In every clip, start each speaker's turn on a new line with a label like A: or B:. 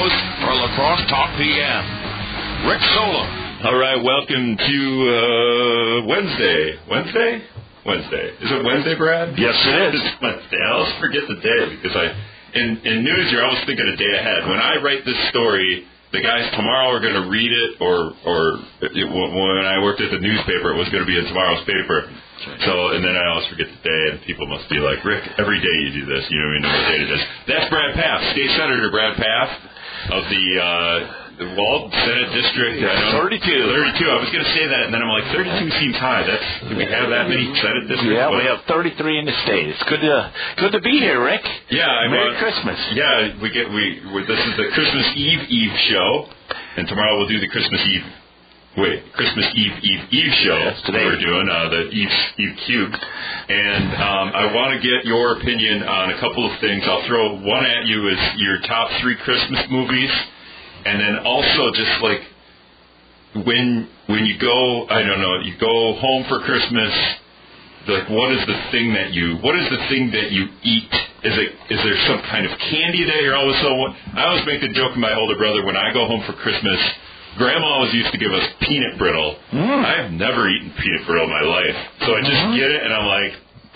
A: for La Crosse Talk PM, Rick Sola.
B: All right, welcome to uh, Wednesday. Wednesday? Wednesday. Is it Wednesday, Brad?
C: Yes, it is.
B: Wednesday. I always forget the day because I, in, in news, you're always thinking a day ahead. When I write this story, the guys tomorrow are going to read it, or or it, when I worked at the newspaper, it was going to be in tomorrow's paper. So, and then I always forget the day, and people must be like, Rick, every day you do this. You don't even know what day it is. That's Brad Pfaff, State Senator Brad Pfaff of the uh, the Senate District. Know,
C: 32.
B: 32. I was going to say that, and then I'm like, 32 seems high. That's do we have that many Senate districts?
C: Yeah, we have 33 in the state. It's good to good to be here, Rick.
B: Yeah, I
C: Merry Christmas.
B: Yeah, we get we this is the Christmas Eve Eve show, and tomorrow we'll do the Christmas Eve. Wait, Christmas Eve Eve Eve show.
C: Yes, today.
B: we're doing uh, the Eve Eve Cube, and um, I want to get your opinion on a couple of things. I'll throw one at you as your top three Christmas movies, and then also just like when when you go, I don't know, you go home for Christmas like what is the thing that you what is the thing that you eat is it is there some kind of candy that you're always so I always make the joke with my older brother when I go home for Christmas grandma always used to give us peanut brittle. I've never eaten peanut brittle in my life. So I just get it and I'm like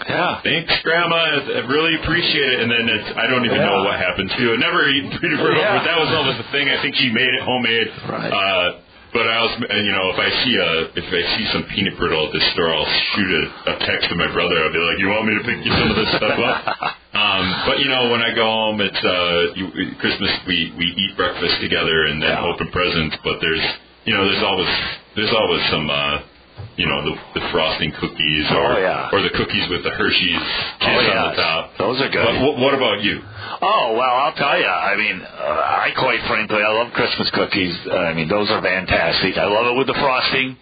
C: Yeah.
B: thanks grandma. I really appreciate it. And then it's I don't even know what happened to it never eaten peanut brittle
C: Yeah.
B: but that was always the thing. I think she made it homemade.
C: Right.
B: uh but I was, you know, if I see a if I see some peanut brittle at the store, I'll shoot a, a text to my brother. I'll be like, "You want me to pick you some of this stuff up?" um, but you know, when I go home, it's uh, you, Christmas. We we eat breakfast together and then
C: Yeah.
B: open presents. But there's, you know, there's always there's always some, uh, you know, the, the frosting cookies or
C: Oh, yeah.
B: or the cookies with the Hershey's kiss
C: Oh,
B: on the top.
C: Those are good.
B: But what, what about you?
C: Oh well, I'll tell you. I mean, uh, I quite frankly, I love Christmas cookies. Uh, I mean, those are fantastic. I love it with the frosting.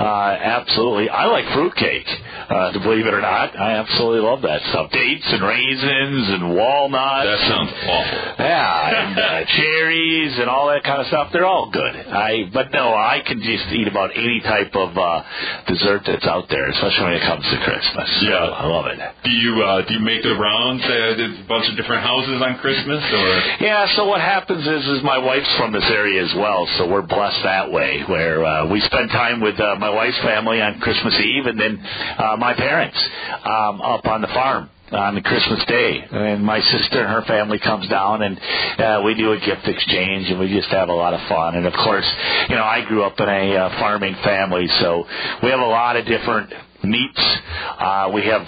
C: Uh, absolutely. I like fruitcake. Uh, to believe it or not, I absolutely love that stuff. Dates and raisins and walnuts.
B: That sounds awful.
C: Yeah, and uh, cherries and all that kind of stuff. They're all good. I but no, I can just eat about any type of uh, dessert that's out there, especially when it comes to Christmas. So,
B: Yeah.
C: I love it.
B: Do you uh, do you make the rounds at a bunch of different houses on Christmas or?
C: Yeah, so what happens is, is my wife's from this area as well, so we're blessed that way, where uh, we spend time with uh, my wife's family on Christmas Eve, and then uh, my parents um, up on the farm on Christmas Day, and my sister and her family comes down, and uh, we do a gift exchange, and we just have a lot of fun. And of course, you know, I grew up in a uh, farming family, so we have a lot of different meats. Uh, we have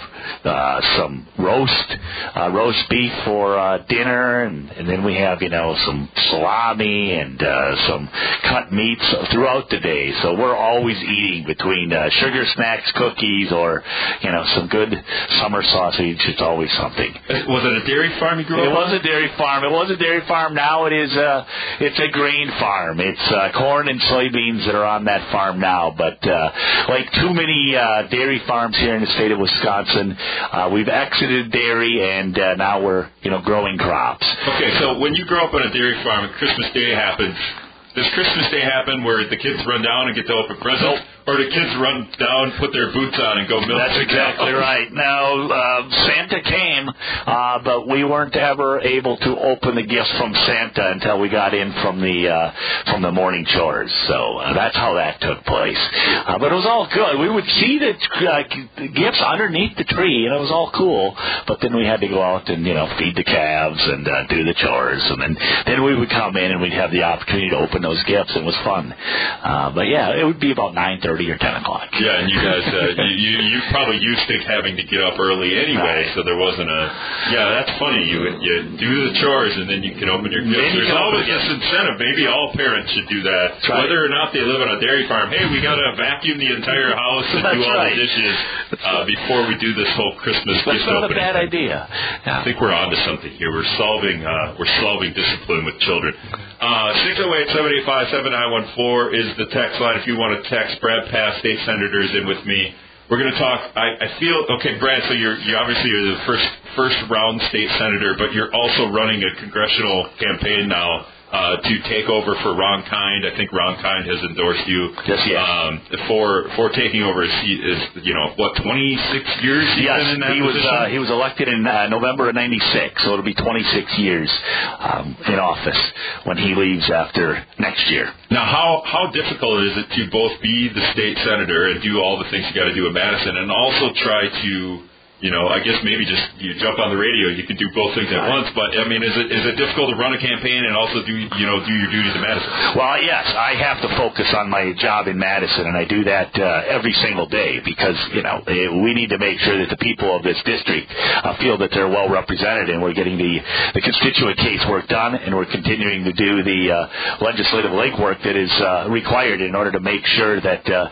C: uh, some roast, uh, roast beef for uh, dinner, and, and then we have you know some salami and uh, some cut meats throughout the day. So we're always eating between uh, sugar snacks, cookies, or you know some good summer sausage. It's always something.
B: Was it a dairy farm you grew
C: It
B: up
C: was
B: on?
C: a dairy farm. It was a dairy farm. Now it is a it's a grain farm. It's uh, corn and soybeans that are on that farm now. But uh, like too many uh, dairy farms here in the state of Wisconsin, uh, we've exited dairy and uh, now we're you know growing crops.
B: Okay, so when you grow up on a dairy farm Christmas Day happens, does Christmas Day happen where the kids run down and get to open presents, or do kids run down, put their boots on, and go milk?
C: That's exactly right. Now, uh, Santa came, uh, but we weren't ever able to open the gifts from Santa until we got in from the uh, from the morning chores. So uh, that's how that took place. Uh, but it was all good. We would see the uh, gifts underneath the tree, and it was all cool. But then we had to go out and you know feed the calves and uh, do the chores, and then then we would come in and we'd have the opportunity to open those gifts. It was fun. Uh, but yeah, it would be about nine thirty or ten o'clock.
B: Yeah, and you guys, uh, you, you probably used to having to get up early anyway,
C: Right.
B: so there wasn't a. Yeah, that's funny. You you do the chores and then you can open your gifts.
C: You
B: There's always this incentive. Maybe all parents should do that,
C: That's right.
B: whether or not they live on a dairy farm. Hey, we got to vacuum the entire house and
C: That's
B: do all
C: right.
B: the dishes uh, before we do this whole Christmas
C: That's
B: gift
C: not a bad
B: thing.
C: idea.
B: I think we're onto something here. We're solving uh, we're solving discipline with children. Uh, Six zero eight seven eight five seven nine one four is the text line. If you want to text Brad Pfaff, state senators, in with me. We're going to talk. I, I feel okay, Brad. So you're you obviously you're the first first round state senator, but you're also running a congressional campaign now uh, to take over for Ron Kind. I think Ron Kind has endorsed you.
C: Yes, yes.
B: Um, for for taking over his seat is you know what 26 years he's
C: Yes,
B: been in that
C: he was uh, he was elected in uh, November of '96, so it'll be 26 years um, in office when he leaves after next year.
B: Now, how how difficult is it to both be the state senator and do all the things you got to do in Madison, and also try to, you know, I guess maybe just you jump on the radio, you can do both things at once. But I mean, is it is it difficult to run a campaign and also do you know do your duties in Madison?
C: Well, yes, I have to focus on my job in Madison, and I do that uh, every single day because you know eh, we need to make sure that the people of this district uh, feel that they're well represented, and we're getting the the constituent case work done, and we're continuing to do the uh, legislative legwork that is uh, required in order to make sure that uh,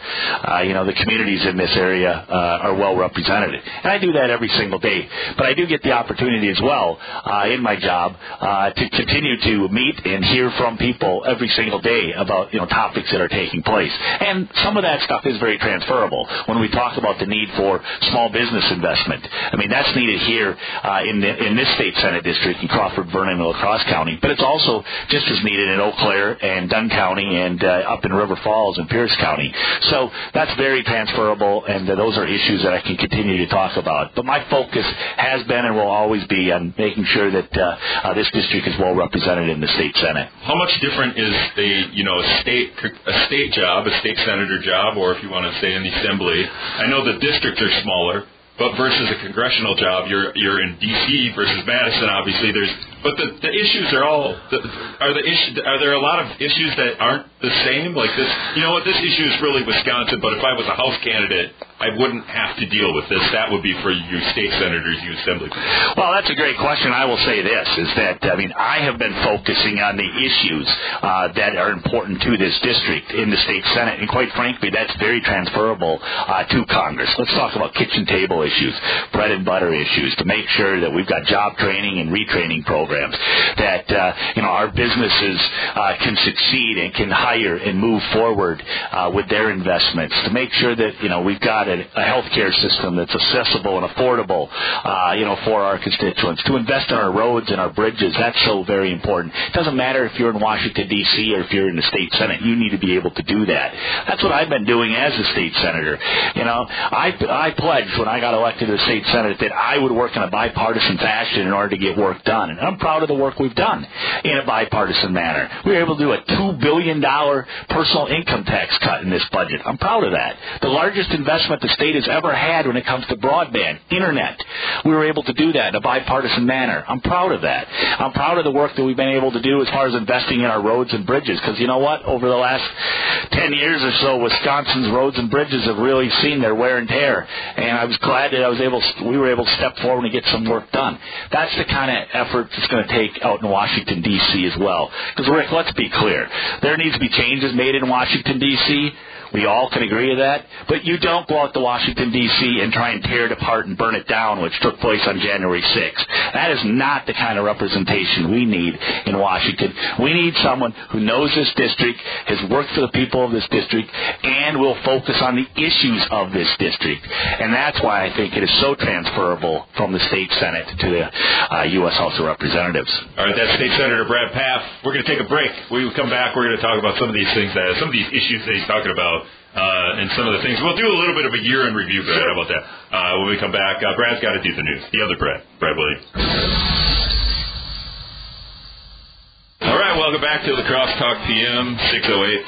C: uh, you know the communities in this area uh, are well represented. And I do that every single day, but I do get the opportunity as well uh, in my job uh, to continue to meet and hear from people every single day about you know topics that are taking place. And some of that stuff is very transferable. When we talk about the need for small business investment, I mean that's needed here uh, in the, in this state senate district in Crawford, Vernon, and La Crosse County, but it's also just as needed in Eau Claire and Dunn County and uh, up in River Falls and Pierce County. So that's very transferable, and those are issues that I can continue to talk about. But my focus has been and will always be on making sure that uh, uh, this district is well represented in the state senate.
B: How much different is a you know a state a state job, a state senator job, or if you want to say in the assembly? I know the districts are smaller, but versus a congressional job, you're you're in D.C. versus Madison. Obviously, there's but the the issues are all the, are the issue are there a lot of issues that aren't the same? Like this, you know what? This issue is really Wisconsin, but if I was a House candidate, I wouldn't have to deal with this. That would be for you state senators, you assembly.
C: Well, that's a great question. I will say this: is that I mean, I have been focusing on the issues uh, that are important to this district in the state senate, and quite frankly, that's very transferable uh, to Congress. Let's talk about kitchen table issues, bread and butter issues, to make sure that we've got job training and retraining programs, that uh, you know our businesses uh, can succeed and can hire and move forward uh, with their investments, to make sure that you know we've got a, a healthcare system that's accessible and affordable, uh, you know, for our constituents. To invest in our roads and our bridges, that's so very important. It doesn't matter if you're in Washington D.C. or if you're in the state senate. You need to be able to do that. That's what I've been doing as a state senator. You know, I I pledged when I got elected to the state senate that I would work in a bipartisan fashion in order to get work done, and I'm proud of the work we've done in a bipartisan manner. We were able to do a two billion dollar personal income tax cut in this budget. I'm proud of that. The largest investment the state has ever had when it comes to broadband, internet. We were able to do that in a bipartisan manner. I'm proud of that. I'm proud of the work that we've been able to do as far as investing in our roads and bridges. Because you know what? Over the last 10 years or so, Wisconsin's roads and bridges have really seen their wear and tear. And I was glad that I was able, we were able to step forward and get some work done. That's the kind of effort going to take out in Washington, D.C. as well. Because, Rick, let's be clear. There needs to be changes made in Washington, D.C. We all can agree to that. But you don't go out to Washington, D.C. and try and tear it apart and burn it down, which took place on January 6th. That is not the kind of representation we need in Washington. We need someone who knows this district, has worked for the people of this district, and will focus on the issues of this district. And that's why I think it is so transferable from the state Senate to the uh, U.S. House of Representatives.
B: All right, that's State Senator Brad Pfaff. We're going to take a break. When we come back, we're going to talk about some of these things, that, some of these issues that he's talking about, uh, and some of the things. We'll do a little bit of a year in review, Brad. How about that? Uh, when we come back, uh, Brad's got to do the news. The other Brad, Brad Williams. All right, welcome back to the Crosstalk PM.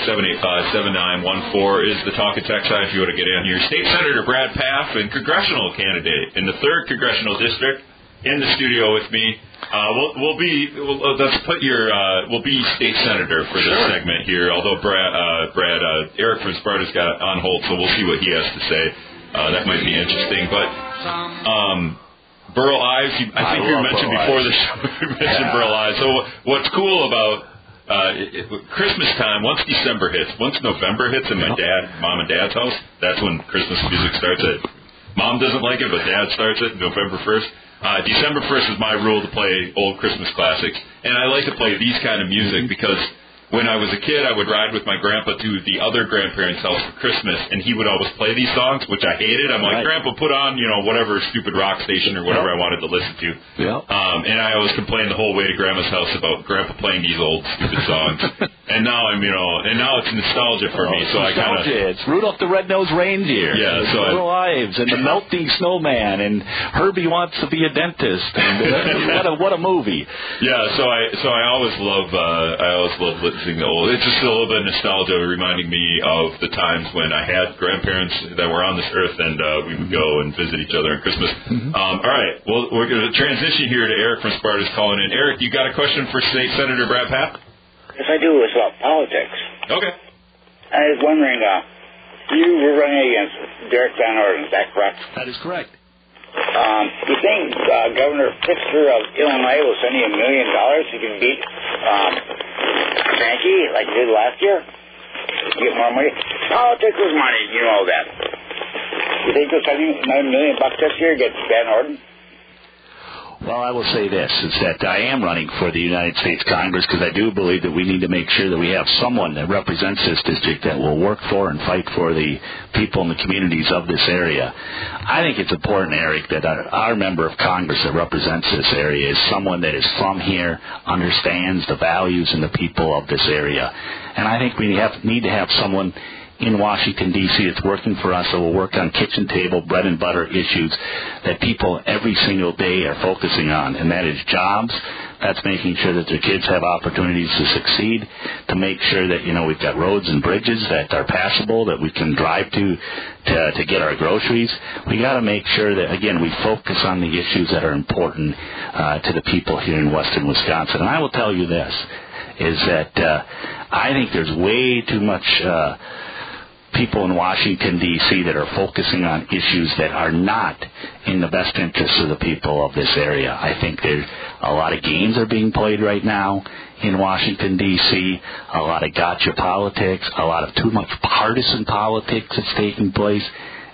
B: 608-785-7914 is the talk text line if you want to get in here. State Senator Brad Pfaff and congressional candidate in the 3rd Congressional District in the studio with me. Uh, we'll, we'll be we'll, uh, let's put your uh, we'll be state senator for this segment here. Although Brad uh, Brad uh, Eric from Sparta's got on hold, so we'll see what he has to say. Uh, that might be interesting. But um, Burl Ives, you, I
C: I
B: think you mentioned
C: Burl
B: before
C: Ives.
B: the show. you mentioned
C: Yeah.
B: Burl Ives. So what's cool about uh, it, it- Christmas time? Once December hits, once November hits in my dad, mom and dad's house, that's when Christmas music starts. It. Mom doesn't like it, but dad starts it November first. Uh, December first is my rule to play old Christmas classics, and I like to play these kind of music because when I was a kid, I would ride with my grandpa to the other grandparents' house for Christmas, and he would always play these songs, which I hated. I'm like,
C: Right.
B: Grandpa, put on, you know, whatever stupid rock station or whatever
C: Yep.
B: I wanted to listen to.
C: Yep.
B: Um, and I always complained the whole way to Grandma's house about Grandpa playing these old stupid songs. and now I'm, you know, and now it's nostalgia for me. So I kind of,
C: Nostalgia. It's Rudolph the Red-Nosed Reindeer.
B: Yeah, so I-
C: Little Lives and the Melting Snowman and Herbie wants to be a dentist. And uh, what a what a movie.
B: yeah. So I, so I always love, uh, I always love listening to old. It's just a little bit of nostalgia, reminding me of the times when I had grandparents that were on this earth, and uh, we would go and visit each other on Christmas.
C: Mm-hmm.
B: Um, all right. Well, we're going to transition here to Eric from Sparta's calling in. Eric, you got a question for State Senator Brad Pfaff?
D: Yes, I do. It's about politics.
B: Okay.
D: I was wondering, uh, you were running against Derrick Van Orden, is that correct?
C: That is correct.
D: Um, you think uh, Governor Pritzker of Illinois will send you a million dollars so you can beat um, Kapanke like you did last year? Get more money? Politics is money, you know that. You think he'll send you another million bucks this year against Van Orden?
C: Well, I will say this, is that I am running for the United States Congress because I do believe that we need to make sure that we have someone that represents this district that will work for and fight for the people and the communities of this area. I think it's important, Eric, that our, our member of Congress that represents this area is someone that is from here, understands the values and the people of this area. And I think we have, need to have someone in Washington, D.C. that's working for us that will work on kitchen table, bread and butter issues that people every single day are focusing on, and that is jobs. That's making sure that their kids have opportunities to succeed, to make sure that, you know, we've got roads and bridges that are passable, that we can drive to to, to get our groceries. We got to make sure that, again, we focus on the issues that are important uh, to the people here in western Wisconsin. And I will tell you this, is that uh, I think there's way too much... Uh, people in Washington, D.C. that are focusing on issues that are not in the best interests of the people of this area. I think there's a lot of games are being played right now in Washington, D.C., a lot of gotcha politics, a lot of too much partisan politics that's taking place,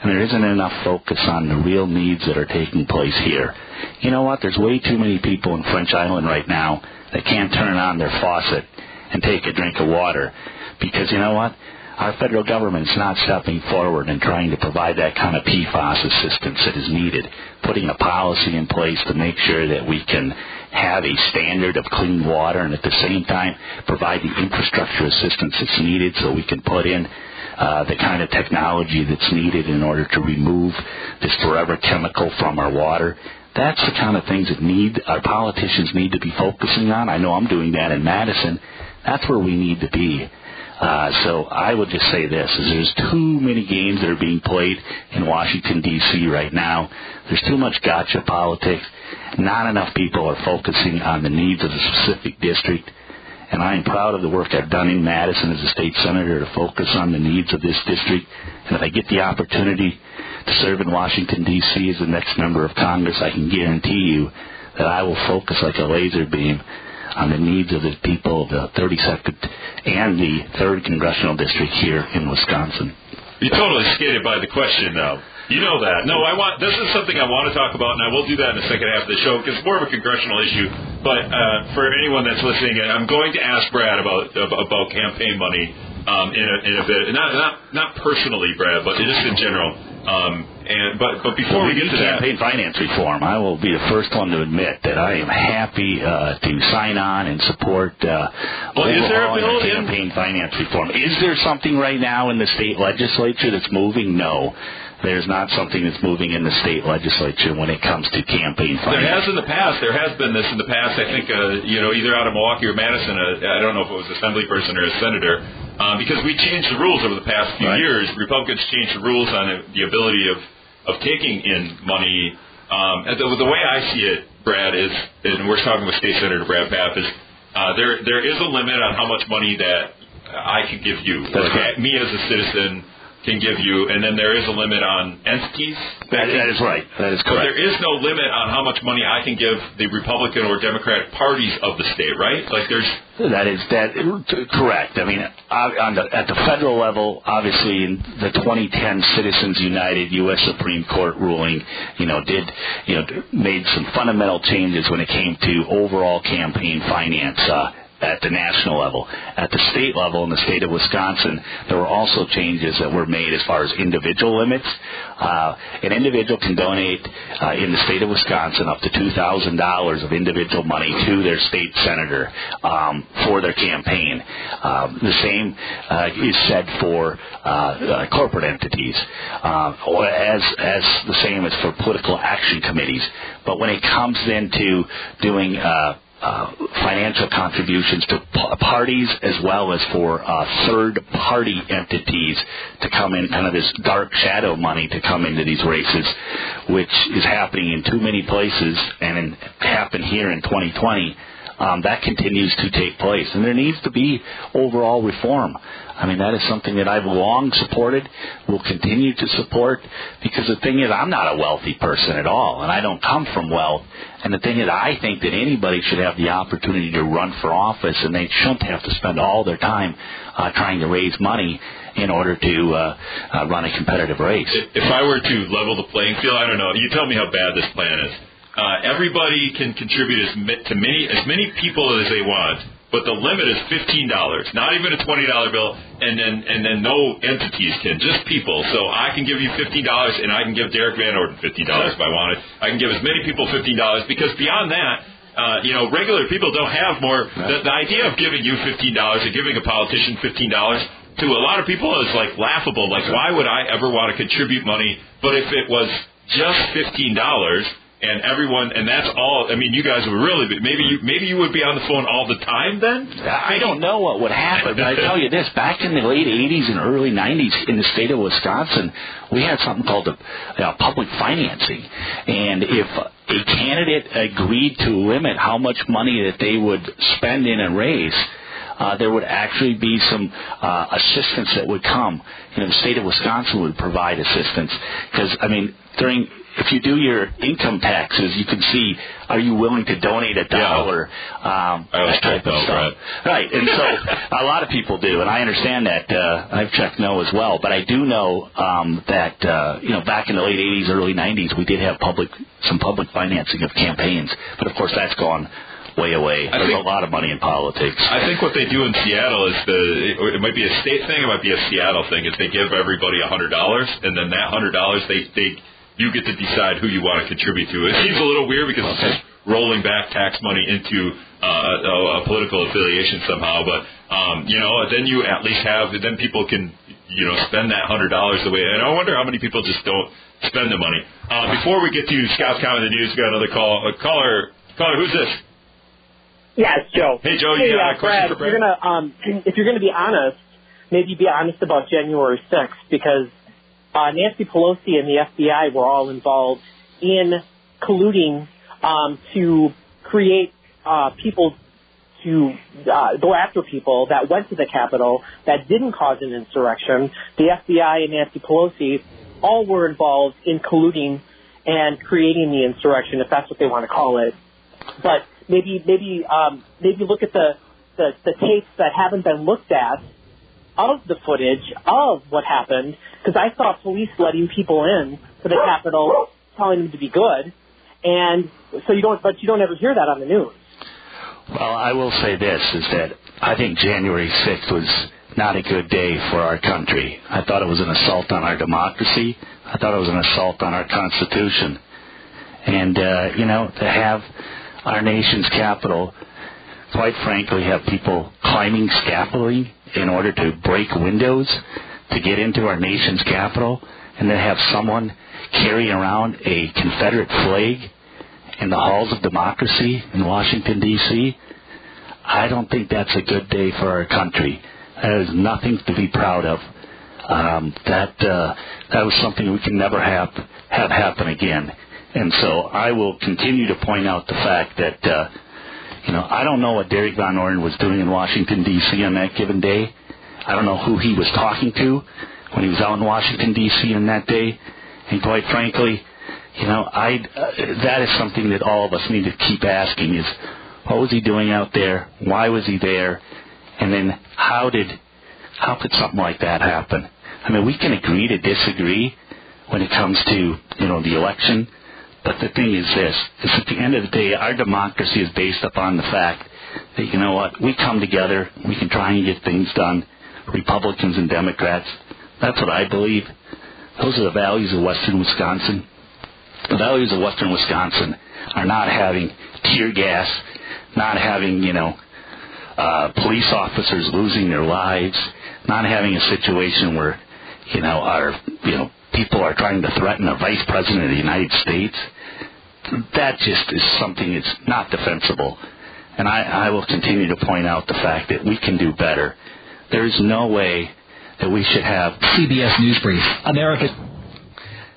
C: and there isn't enough focus on the real needs that are taking place here. You know what? There's way too many people in French Island right now that can't turn on their faucet and take a drink of water because you know what? Our federal government's not stepping forward and trying to provide that kind of PFAS assistance that is needed, putting a policy in place to make sure that we can have a standard of clean water and at the same time provide the infrastructure assistance that's needed so we can put in uh, the kind of technology that's needed in order to remove this forever chemical from our water. That's the kind of things that need our politicians need to be focusing on. I know I'm doing that in Madison. That's where we need to be. Uh, so I would just say this: is there's too many games that are being played in Washington D.C. right now. There's too much gotcha politics. Not enough people are focusing on the needs of the specific district. And I am proud of the work I've done in Madison as a state senator to focus on the needs of this district. And if I get the opportunity to serve in Washington D.C. as the next member of Congress, I can guarantee you that I will focus like a laser beam on the needs of the people of the 32nd and the 3rd Congressional District here in Wisconsin.
B: You totally skated by the question, though. You know that. No, I want. This is something I want to talk about, and I will do that in the second half of the show because it's more of a congressional issue. But uh, for anyone that's listening, I'm going to ask Brad about about campaign money um, in, a, in a bit. Not not not personally, Brad, but just in general. Um, and but but before we, get to that,
C: campaign finance reform. I will be the first one to admit that I am happy uh, to sign on and support. Uh,
B: Well, is there a bill in-
C: campaign finance reform? Is there something right now in the state legislature that's moving? No. There's not something that's moving in the state legislature when it comes to campaign
B: There has in the past. There has been this in the past. I think, uh, you know, either out of Milwaukee or Madison. Uh, I don't know if it was assembly person or a senator, um, because we changed the rules over the past few
C: Right.
B: years. Republicans changed the rules on uh, the ability of of taking in money. Um, and the, the way I see it, Brad, is, and we're talking with State Senator Brad Pfaff, is uh, there there is a limit on how much money that I can give you,
C: correct.
B: me as a citizen can give you, and then there is a limit on entities.
C: That, that is right. That is
B: But
C: correct.
B: there is no limit on how much money I can give the Republican or Democratic parties of the state, right? Like there's
C: That is that correct. I mean, on the, at the federal level, obviously, in the 2010 Citizens United U.S. Supreme Court ruling, you know, did you know made some fundamental changes when it came to overall campaign finance. Uh, at the national level. At the state level, in the state of Wisconsin, there were also changes that were made as far as individual limits. Uh, an individual can donate uh, in the state of Wisconsin up to two thousand dollars of individual money to their state senator um, for their campaign. Um, the same uh, is said for uh, uh, corporate entities, uh, as as the same as for political action committees. But when it comes then to doing uh, financial contributions to p- parties as well as for uh, third party entities to come in, kind of this dark shadow money to come into these races, which is happening in too many places and in, happened here in 2020. Um, that continues to take place, and there needs to be overall reform. I mean, that is something that I've long supported, will continue to support, because the thing is, I'm not a wealthy person at all, and I don't come from wealth. And the thing is, I think that anybody should have the opportunity to run for office, and they shouldn't have to spend all their time uh, trying to raise money in order to uh, uh, run a competitive race.
B: If I were to level the playing field, I don't know. You tell me how bad this plan is. Uh, everybody can contribute as to many as many people as they want, but the limit is fifteen dollars, not even a twenty dollar bill, and then and then no entities can, just people. So I can give you fifteen dollars, and I can give Derrick Van Orden fifteen dollars if I wanted. I can give as many people fifteen dollars because beyond that. Uh, you know, regular people don't have more. The, the idea of giving you fifteen dollars and giving a politician fifteen dollars to a lot of people is like laughable. Like, why would I ever want to contribute money? But if it was just fifteen dollars, and everyone, and that's all. I mean, you guys would really be, maybe you maybe you would be on the phone all the time then.
C: I don't know what would happen, but I tell you this: back in the late '80s and early '90s, in the state of Wisconsin, we had something called a, uh, public financing, and if a candidate agreed to limit how much money that they would spend in a race. Uh, there would actually be some uh, assistance that would come. You know, the state of Wisconsin would provide assistance because, I mean, during if you do your income taxes, you can see are you willing to donate a dollar,
B: yeah. um, that type of stuff.
C: Right, and so a lot of people do, and I understand that. Uh, I've checked no as well, but I do know um, that uh, you know back in the late '80s, early '90s, we did have public some public financing of campaigns, but of course that's gone way away. There's think, a lot of money in politics.
B: I think what they do in Seattle is the it, it might be a state thing, it might be a Seattle thing. Is they give everybody a hundred dollars, and then that hundred dollars they they you get to decide who you want to contribute to. It seems a little weird because it's just rolling back tax money into uh, a, a political affiliation somehow, but um, you know, then you at least have then people can you know spend that hundred dollars the way. And I wonder how many people just don't spend the money. Uh, before we get to Scott's comment in the news, we got another call. Uh, caller, caller, who's this?
E: Yeah, it's Joe.
B: Hey, Joe,
E: you
B: hey, got
E: uh,
B: a question
E: Brad,
B: for Brad?
E: You're gonna, um, if you're going to be honest, maybe be honest about January 6th because uh, Nancy Pelosi and the FBI were all involved in colluding um, to create uh, people to uh, go after people that went to the Capitol that didn't cause an insurrection. The FBI and Nancy Pelosi all were involved in colluding and creating the insurrection, if that's what they want to call it. But maybe maybe um, maybe look at the, the the tapes that haven't been looked at of the footage of what happened because I saw police letting people in to the Capitol, telling them to be good, and so you don't, but you don't ever hear that on the news.
C: Well, I will say this: is that I think January sixth was not a good day for our country. I thought it was an assault on our democracy. I thought it was an assault on our Constitution, and uh, you know to have our nation's capital quite frankly, have people climbing scaffolding in order to break windows to get into our nation's capital, and then have someone carry around a Confederate flag in the halls of democracy in Washington, D.C., I don't think that's a good day for our country. That is nothing to be proud of. Um, that uh, that was something we can never have have happen again. And so I will continue to point out the fact that uh, you know, I don't know what Derrick Van Orden was doing in Washington, D.C. on that given day. I don't know who he was talking to when he was out in Washington, D.C. on that day. And quite frankly, you know, I uh, that is something that all of us need to keep asking: is what was he doing out there? Why was he there? And then how did how could something like that happen? I mean, we can agree to disagree when it comes to you know the election but the thing is this, is at the end of the day, our democracy is based upon the fact that you know what, we come together, we can try and get things done. Republicans and Democrats. That's what I believe. Those are the values of Western Wisconsin. The values of Western Wisconsin are not having tear gas, not having, you know, uh, police officers losing their lives, not having a situation where, you know, our, you know, people are trying to threaten a vice president of the United States. That just is something that's not defensible. And I, I will continue to point out the fact that we can do better. There is no way that we should have
F: CBS News Brief, America.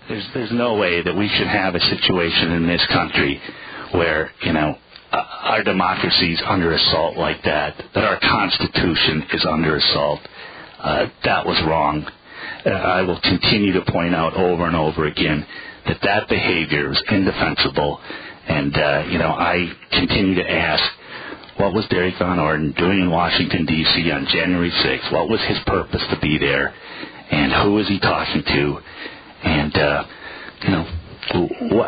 C: There's there's no way that we should have a situation in this country where you know uh, our democracy is under assault like that. That our Constitution is under assault. Uh, that was wrong. Uh, I will continue to point out over and over again that that behavior is indefensible. And uh, you know I continue to ask what was Derrick Van Orden doing in Washington, D.C. on January 6th? What was his purpose to be there? And who was he talking to? And, uh, you know,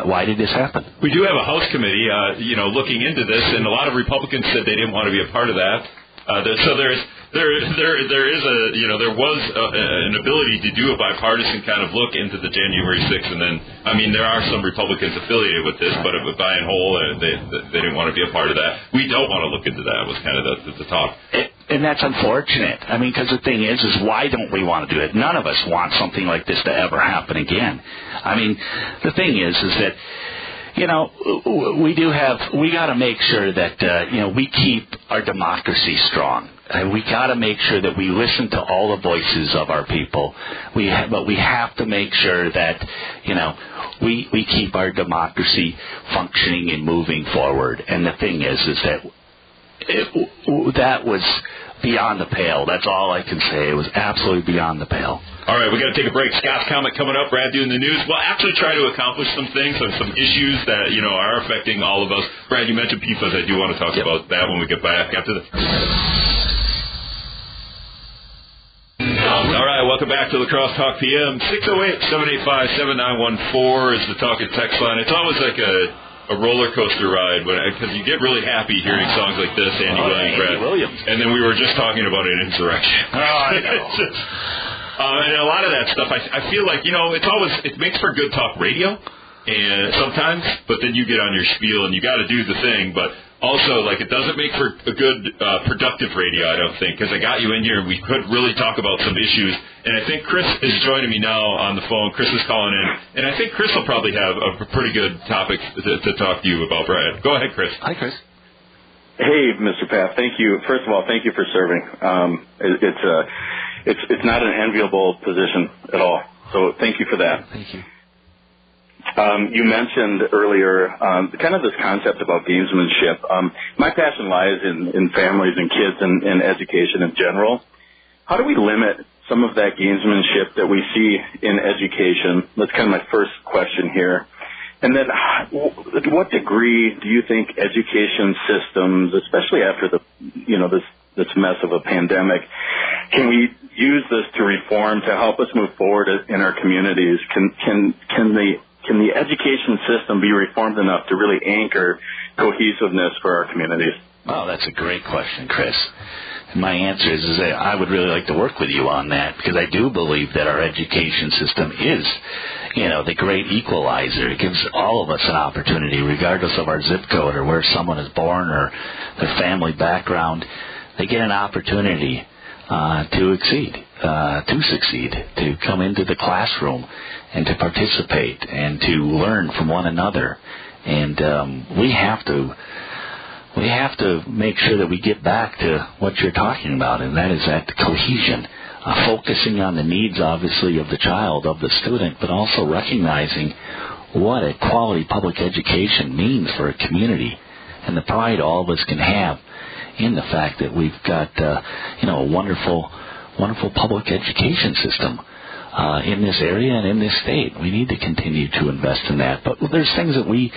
C: why did this happen?
B: We do have a House committee, uh, you know, looking into this, and a lot of Republicans said they didn't want to be a part of that. Uh, so there's there there there is a you know there was a, an ability to do a bipartisan kind of look into the January 6th, and then I mean there are some Republicans affiliated with this, but by and whole uh, they they didn't want to be a part of that. We don't want to look into that. Was kind of the, the, the talk.
C: And that's unfortunate. I mean, because the thing is, is why don't we want to do it? None of us want something like this to ever happen again. I mean, the thing is, is that you know, we do have, we got to make sure that, uh, you know, we keep our democracy strong. And we got to make sure that we listen to all the voices of our people. We, ha- but we have to make sure that, you know, we we keep our democracy functioning and moving forward. And the thing is, is that it, that was beyond the pale. That's all I can say. It was absolutely beyond the pale.
B: All right, we got to take a break. Scott's comment coming up. Brad doing the news. We'll actually try to accomplish some things and some issues that you know are affecting all of us. Brad, you mentioned PFAS. I do want to talk yep. about that when we get back after this. All right, welcome back to La Crosse Talk PM. 608-785-7914 is the talk and text line. It's always like a a roller coaster ride because you get really happy hearing songs like this, Andy
C: oh,
B: Williams,
C: Andy
B: Brad.
C: Williams.
B: And then we were just talking about an insurrection.
C: Oh, I know.
B: Uh, and a lot of that stuff, I, I feel like you know, it's always it makes for good talk radio, and sometimes, but then you get on your spiel and you got to do the thing, but also like it doesn't make for a good uh, productive radio i don't think because i got you in here and we could really talk about some issues and i think chris is joining me now on the phone chris is calling in and i think chris will probably have a pretty good topic to, to talk to you about brian. Go ahead chris.
C: Hi chris.
G: Hey mr Pfaff thank you first of all thank you for serving. Um, it, it's a uh, it's it's not an enviable position at all so thank you for that
C: thank you
G: um, you mentioned earlier um, kind of this concept about gamesmanship. Um, my passion lies in, in families and kids and, and education in general. How do we limit some of that gamesmanship that we see in education? That's kind of my first question here. And then, to what degree do you think education systems, especially after the, you know, this this mess of a pandemic, can we use this to reform to help us move forward in our communities? Can can can the can the education system be reformed enough to really anchor cohesiveness for our communities?
C: Oh, that's a great question, Chris. My answer is, is that I would really like to work with you on that because I do believe that our education system is, you know, the great equalizer. It gives all of us an opportunity, regardless of our zip code or where someone is born or their family background. They get an opportunity uh, to exceed, uh, to succeed, to come into the classroom and to participate and to learn from one another. And um, we have to we have to make sure that we get back to what you're talking about, and that is that cohesion, uh, focusing on the needs, obviously, of the child, of the student, but also recognizing what a quality public education means for a community and the pride all of us can have in the fact that we've got, uh, you know, a wonderful, wonderful public education system uh, in this area and in this state. We need to continue to invest in that. But there's things that we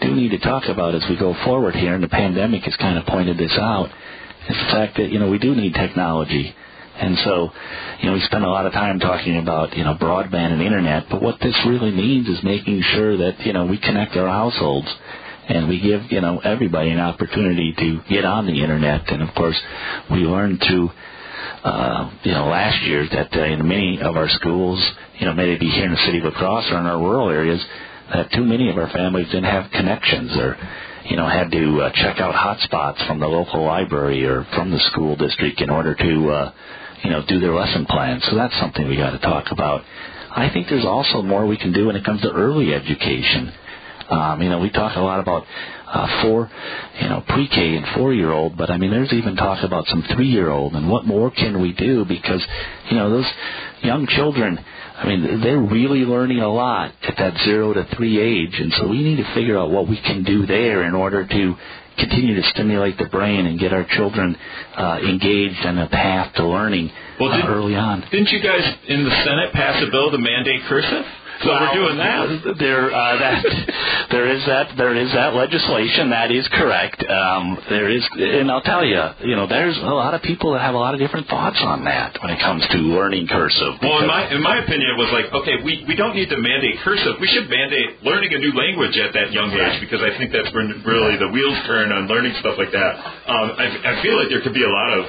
C: do need to talk about as we go forward here, and the pandemic has kind of pointed this out. Is the fact that you know we do need technology. And so, you know, we spend a lot of time talking about, you know, broadband and internet, but what this really means is making sure that, you know, we connect our households and we give you know everybody an opportunity to get on the internet. And of course, we learned through uh, you know last year that uh, in many of our schools, you know, maybe here in the city of La or in our rural areas, that too many of our families didn't have connections or you know had to uh, check out hotspots from the local library or from the school district in order to uh, you know do their lesson plans. So that's something we got to talk about. I think there's also more we can do when it comes to early education. Um, you know, we talk a lot about uh, four, you know, pre-K and four-year-old, but I mean, there's even talk about some three-year-old, and what more can we do? Because, you know, those young children, I mean, they're really learning a lot at that zero to three age, and so we need to figure out what we can do there in order to continue to stimulate the brain and get our children uh, engaged in a path to learning
B: well, did,
C: uh, early on.
B: Didn't you guys in the Senate pass a bill to mandate cursive? So we're doing that.
C: There, uh, that there is that there is that legislation. That is correct. Um, there is, and I'll tell you, you know, there's a lot of people that have a lot of different thoughts on that when it comes to learning cursive.
B: Well, in my in my opinion, it was like, okay, we we don't need to mandate cursive. We should mandate learning a new language at that young age because I think that's when really the wheels turn on learning stuff like that. Um, I, I feel like there could be a lot of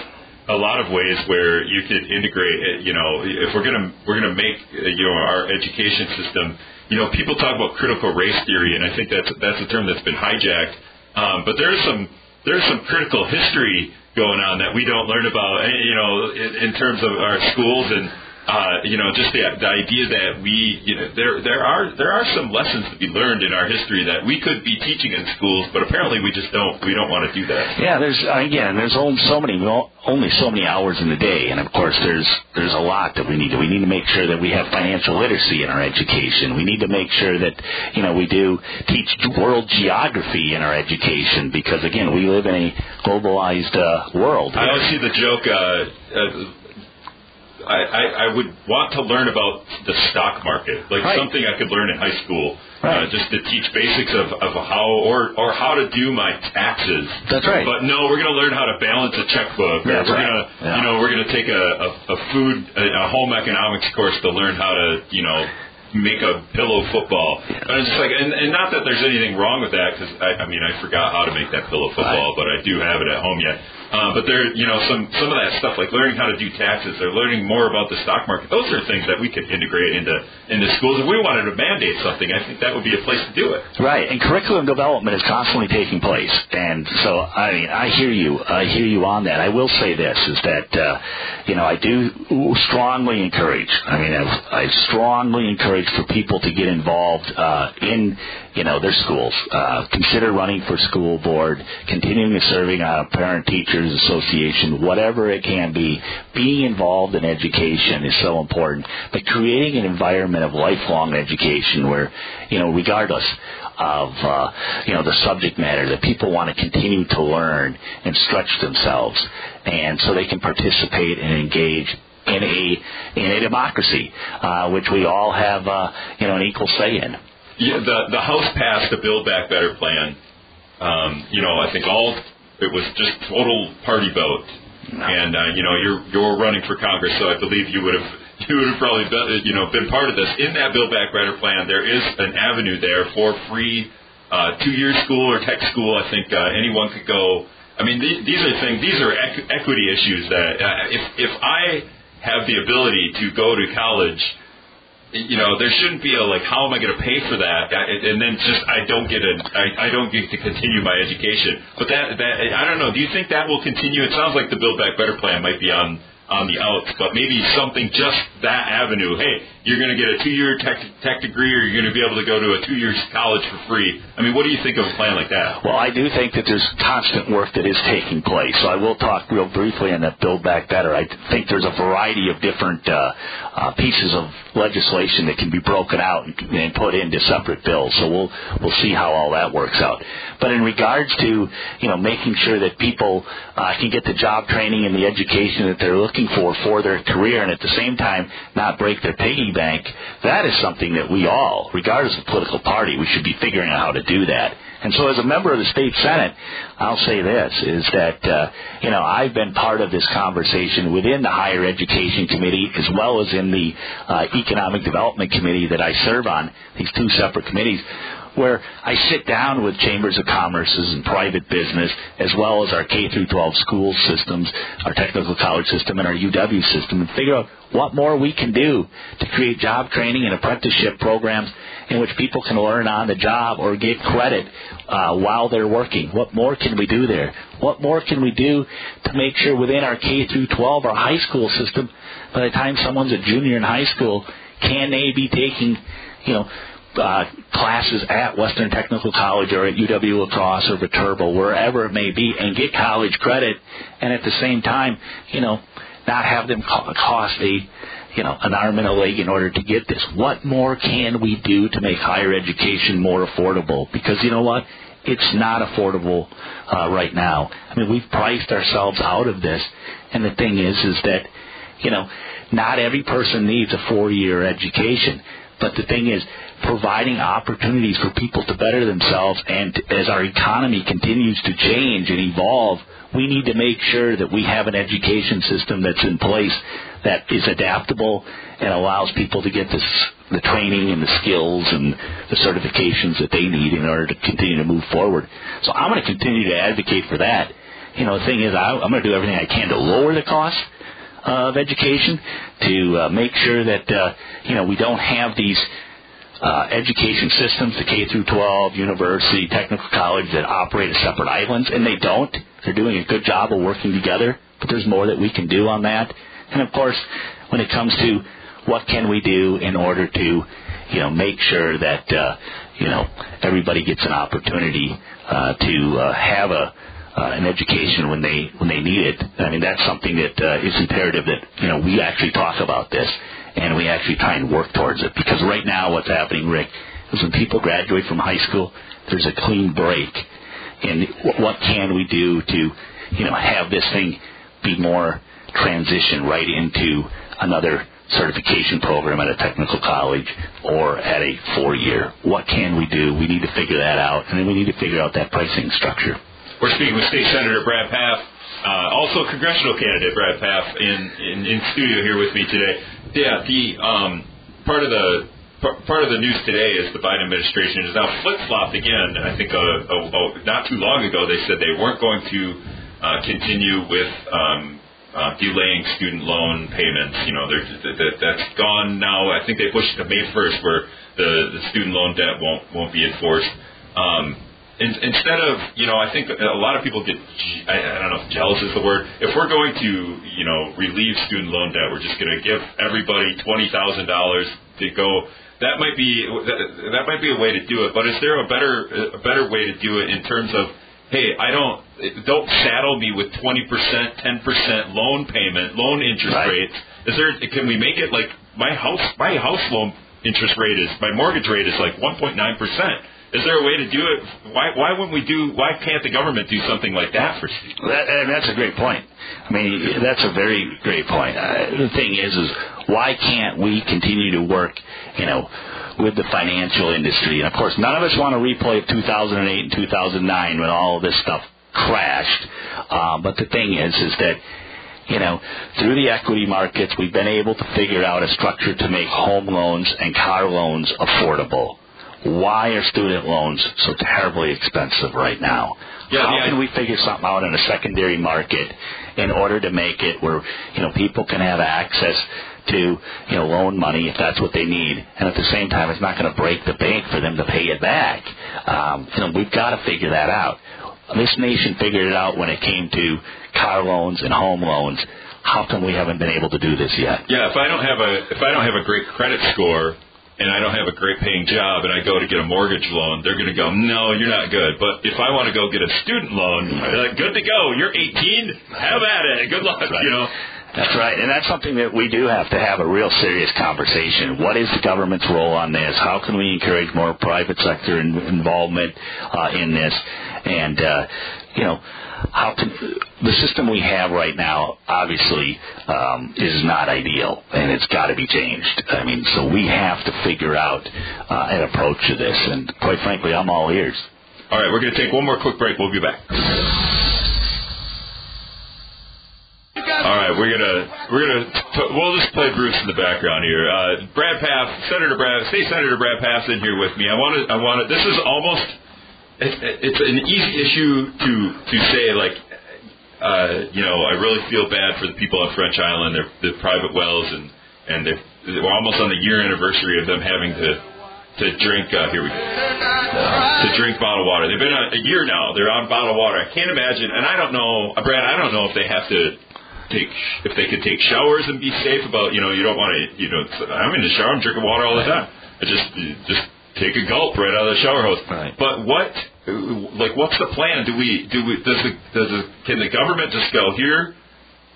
B: a lot of ways where you could integrate. You know, if we're gonna we're gonna make you know our education system. You know, people talk about critical race theory, and I think that's that's a term that's been hijacked. Um, but there's some there's some critical history going on that we don't learn about. Eh, you know, in, in terms of our schools and uh, you know, just the, the idea that we, you know, there there are there are some lessons to be learned in our history that we could be teaching in schools, but apparently we just don't we don't want to do that.
C: Yeah, there's again, there's only so many only so many hours in the day, and of course there's there's a lot that we need to we need to make sure that we have financial literacy in our education. We need to make sure that you know we do teach world geography in our education because again we live in a globalized uh, world.
B: I always see the joke. Uh, uh, I, I, I would want to learn about the stock market, like
C: right.
B: something I could learn in high school, uh,
C: right.
B: uh, just to teach basics of, of how or or how to do my taxes.
C: That's right.
B: But no, we're going to learn how to balance a checkbook.
C: That's
B: we're
C: right.
B: gonna,
C: yeah.
B: you know, we're going to take a, a, a food a, a home economics course to learn how to, you know, make a pillow football. And it's just like, and, and not that there's anything wrong with that, because I, I mean, I forgot how to make that pillow football, but I do have it at home yet. Uh, but there, you know, some some of that stuff like learning how to do taxes, they're learning more about the stock market. Those are things that we could integrate into into schools. If we wanted to mandate something, I think that would be a place to do it.
C: Right, and curriculum development is constantly taking place, and so I mean, I hear you, I hear you on that. I will say this is that uh, you know I do strongly encourage. I mean, I, I strongly encourage for people to get involved uh, in you know their schools. Uh, consider running for school board, continuing to serving on a parent teachers Association, whatever it can be, being involved in education is so important. But creating an environment of lifelong education where, you know, regardless of uh, you know the subject matter that people want to continue to learn and stretch themselves, and so they can participate and engage in a in a democracy, uh, which we all have uh, you know an equal say in.
B: Yeah, the the House passed the Build Back Better plan. Um, you know, I think all it was just total party vote. No. And uh, you know, you're you're running for Congress, so I believe you would have you would have probably been, you know been part of this. In that Build Back Better plan, there is an avenue there for free uh, two-year school or tech school. I think uh, anyone could go. I mean, these, these are things. These are equ- equity issues that uh, if if I have the ability to go to college you know, there shouldn't be a like, how am I going to pay for that? And then just I don't get a, I, I don't get to continue my education. But that that I don't know. Do you think that will continue? It sounds like the Build Back Better plan might be on on the outs, but maybe something just that avenue. Hey, you're going to get a two-year tech, tech degree, or you're going to be able to go to a two-year college for free. I mean, what do you think of a plan like that?
C: Well, I do think that there's constant work that is taking place. So I will talk real briefly on that Build Back Better. I think there's a variety of different uh, uh, pieces of legislation that can be broken out and, and put into separate bills. So we'll we'll see how all that works out. But in regards to you know making sure that people uh, can get the job training and the education that they're looking for for their career, and at the same time not break their piggy bank, that is something that we all, regardless of political party, we should be figuring out how to do that. And so, as a member of the state senate, I'll say this: is that uh, you know I've been part of this conversation within the higher education committee as well as in the uh, economic development committee that I serve on. These two separate committees where I sit down with chambers of commerces and private business, as well as our K through 12 school systems, our technical college system, and our UW system, and figure out what more we can do to create job training and apprenticeship programs in which people can learn on the job or get credit uh, while they're working. What more can we do there? What more can we do to make sure within our K through 12, our high school system, by the time someone's a junior in high school, can they be taking, you know, uh, classes at Western Technical College or at UW La Crosse or Viterbo, wherever it may be, and get college credit, and at the same time, you know, not have them cost a, you know, an arm and a leg in order to get this. What more can we do to make higher education more affordable? Because you know what? It's not affordable uh, right now. I mean, we've priced ourselves out of this, and the thing is, is that, you know, not every person needs a four-year education. But the thing is, providing opportunities for people to better themselves, and as our economy continues to change and evolve, we need to make sure that we have an education system that's in place that is adaptable and allows people to get this, the training and the skills and the certifications that they need in order to continue to move forward. So I'm going to continue to advocate for that. You know, the thing is, I, I'm going to do everything I can to lower the cost of education, to uh, make sure that uh, you know we don't have these uh, education systems, the K through 12, university, technical college that operate as separate islands, and they don't. They're doing a good job of working together, but there's more that we can do on that. And of course, when it comes to what can we do in order to, you know, make sure that uh, you know everybody gets an opportunity uh, to uh, have a uh, an education when they when they need it. I mean, that's something that uh, is imperative that you know we actually talk about this and we actually try and work towards it. Because right now, what's happening, Rick, is when people graduate from high school, there's a clean break. And what can we do to, you know, have this thing be more transition right into another certification program at a technical college or at a four year? What can we do? We need to figure that out, and then we need to figure out that pricing structure.
B: We're speaking with State Senator Brad Pfaff, uh, also congressional candidate Brad Pfaff, in, in, in studio here with me today. Yeah, the um, part of the part of the news today is the Biden administration is now flip flopped again. I think uh, uh, uh, not too long ago they said they weren't going to uh, continue with um, uh, delaying student loan payments. You know, that, that's gone now. I think they pushed to May 1st, where the, the student loan debt won't won't be enforced. Um, in, instead of, you know, I think a lot of people get, I, I don't know if jealous is the word. If we're going to, you know, relieve student loan debt, we're just going to give everybody twenty thousand dollars to go. That might be that, that might be a way to do it. But is there a better a better way to do it in terms of, hey, I don't don't saddle me with twenty percent, ten percent loan payment, loan interest right. rates. Is there? Can we make it like my house my house loan interest rate is my mortgage rate is like one point nine percent is there a way to do it? Why why wouldn't we do? Why can't the government do something like that for
C: that's a great point. I mean, that's a very great point. Uh, the thing is, is why can't we continue to work? You know with the financial industry. And of course, none of us want to replay of 2008 and 2009 when all of this stuff crashed. Um, but the thing is, is that you know, through the equity markets, we've been able to figure out a structure to make home loans and car loans affordable why are student loans so terribly expensive right now? Yeah, How can we figure something out in a secondary market in order to make it where you know people can have access to you know loan money if that's what they need, and at the same time it's not going to break the bank for them to pay it back. Um, you know we've got to figure that out. This nation figured it out when it came to car loans and home loans. How come we haven't been able to do this yet?
B: Yeah, if I don't have a if I don't have a great credit score, and I don't have a great paying job and I go to get a mortgage loan, they're going to go, no, you're not good. But if I want to go get a student loan, like, good to go. You're 18. Have at it. Good luck. Right. You know.
C: That's right, and that's something that we do have to have a real serious conversation. What is the government's role on this? How can we encourage more private sector involvement uh, in this? And uh, you know, how the system we have right now obviously um, is not ideal and it's got to be changed. I mean, so we have to figure out uh, an approach to this, and quite frankly, I'm all ears.
B: All right, we're going to take one more quick break. We'll be back. All right, we're gonna we're gonna we'll just play Bruce in the background here. Uh, Brad Pfaff, Senator Brad, State Senator Brad Pfaff's in here with me. I want to I want to. This is almost it's an easy issue to to say like. Uh, you know, I really feel bad for the people on French Island. They're, they're private wells, and and they're, we're almost on the year anniversary of them having to to drink. Uh, here we go. uh, To drink bottled water. They've been on a year now. They're on bottled water. I can't imagine. And I don't know, uh, Brad. I don't know if they have to take if they could take showers and be safe about. You know, you don't want to. You know, I'm in the shower. I'm drinking water all the time. I just just take a gulp right out of the shower hose.
C: Right.
B: But what, like, what's the plan? Do we do we does the does the can the government just go here,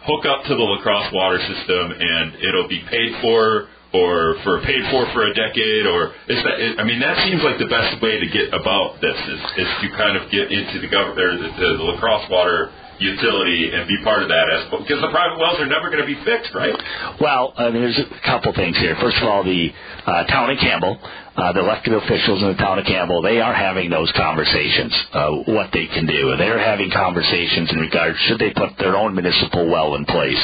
B: hook up to the La Crosse water system, and it'll be paid for? Or for paid for for a decade, or is that? I mean, that seems like the best way to get about this is, is to kind of get into the government, or the, the, the La Crosse water utility, and be part of that, as because the private wells are never going to be fixed, right?
C: Well, uh, there's a couple things here. First of all, the uh, town of Campbell, uh, the elected officials in the town of Campbell, they are having those conversations, uh, what they can do. They're having conversations in regards should they put their own municipal well in place.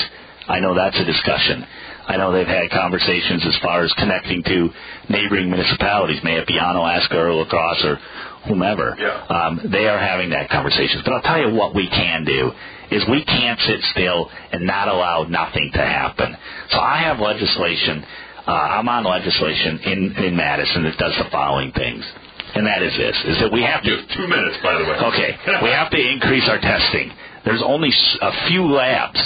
C: I know that's a discussion. I know they've had conversations as far as connecting to neighboring municipalities, may it be Onalaska or La Crosse or whomever.
B: Yeah.
C: Um, they are having that conversation. But I'll tell you what we can do is we can't sit still and not allow nothing to happen. So I have legislation. Uh, I'm on legislation in in Madison that does the following things, and that is this: is that we have to
B: You have two minutes, by the way.
C: Okay, we have to increase our testing. There's only a few labs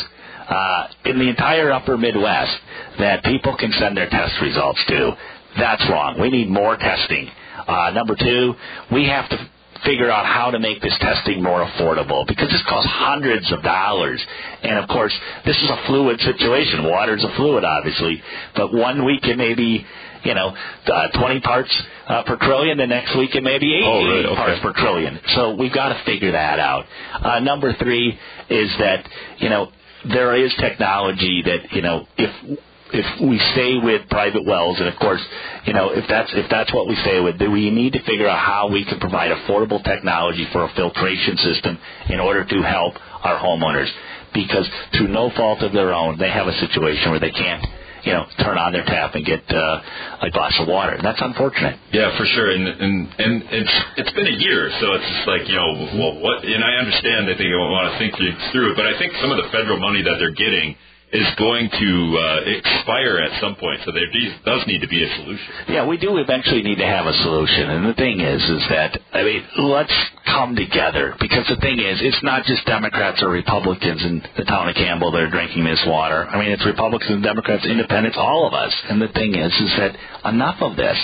C: uh, in the entire upper Midwest that people can send their test results to. That's wrong. We need more testing. Uh, number two, we have to figure out how to make this testing more affordable because this costs hundreds of dollars. And of course, this is a fluid situation. Water's a fluid, obviously, but one week it may be, you know, uh, 20 parts uh, per trillion. The next week it may be 80
B: Oh, really? Okay.
C: parts per trillion. So we've got to figure that out. Uh, number three is that you know there is technology that you know if if we stay with private wells, and of course, you know, if that's if that's what we stay with, then we need to figure out how we can provide affordable technology for a filtration system in order to help our homeowners. Because through no fault of their own, they have a situation where they can't, you know, turn on their tap and get uh, a glass of water, and that's unfortunate.
B: Yeah, for sure, and and and it's it's been a year, so it's just like you know, well, what? And I understand that they want to think through, but I think some of the federal money that they're getting is going to uh, expire at some point, so there does need to be a solution.
C: Yeah, we do eventually need to have a solution. And the thing is, is that, I mean, let's come together. Because the thing is, it's not just Democrats or Republicans in the town of Campbell that are drinking this water. I mean, it's Republicans and Democrats, independents, all of us. And the thing is, is that enough of this.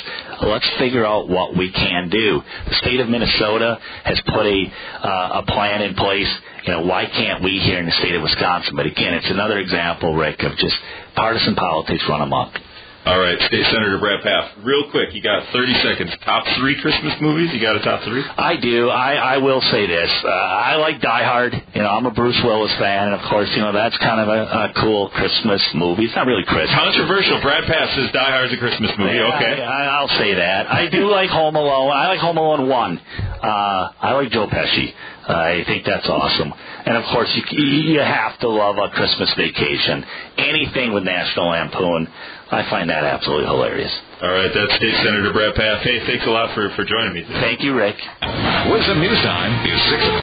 C: Let's figure out what we can do. The state of Minnesota has put a, uh, a plan in place. You know, why can't we here in the state of Wisconsin? But again, it's another example, Rick, of just partisan politics run amok.
B: All right, State Senator Brad Pfaff, real quick, you got 30 seconds. Top three Christmas movies? You got a top three?
C: I do. I, I will say this. Uh, I like Die Hard. You know, I'm a Bruce Willis fan, and of course, you know that's kind of a, a cool Christmas movie. It's not really Christmas.
B: Controversial. Brad Pfaff says Die Hard's a Christmas movie.
C: Yeah,
B: Okay.
C: I, I'll say that. I do like Home Alone. I like Home Alone one. Uh, I like Joe Pesci. I think that's awesome. And of course, you, you have to love a Christmas Vacation. Anything with National Lampoon, I find that absolutely hilarious.
B: All right, that's State Senator Brad Pfaff. Hey, thanks a lot for, for joining me today.
C: Thank you, Rick.
A: Wisdom News Time is 6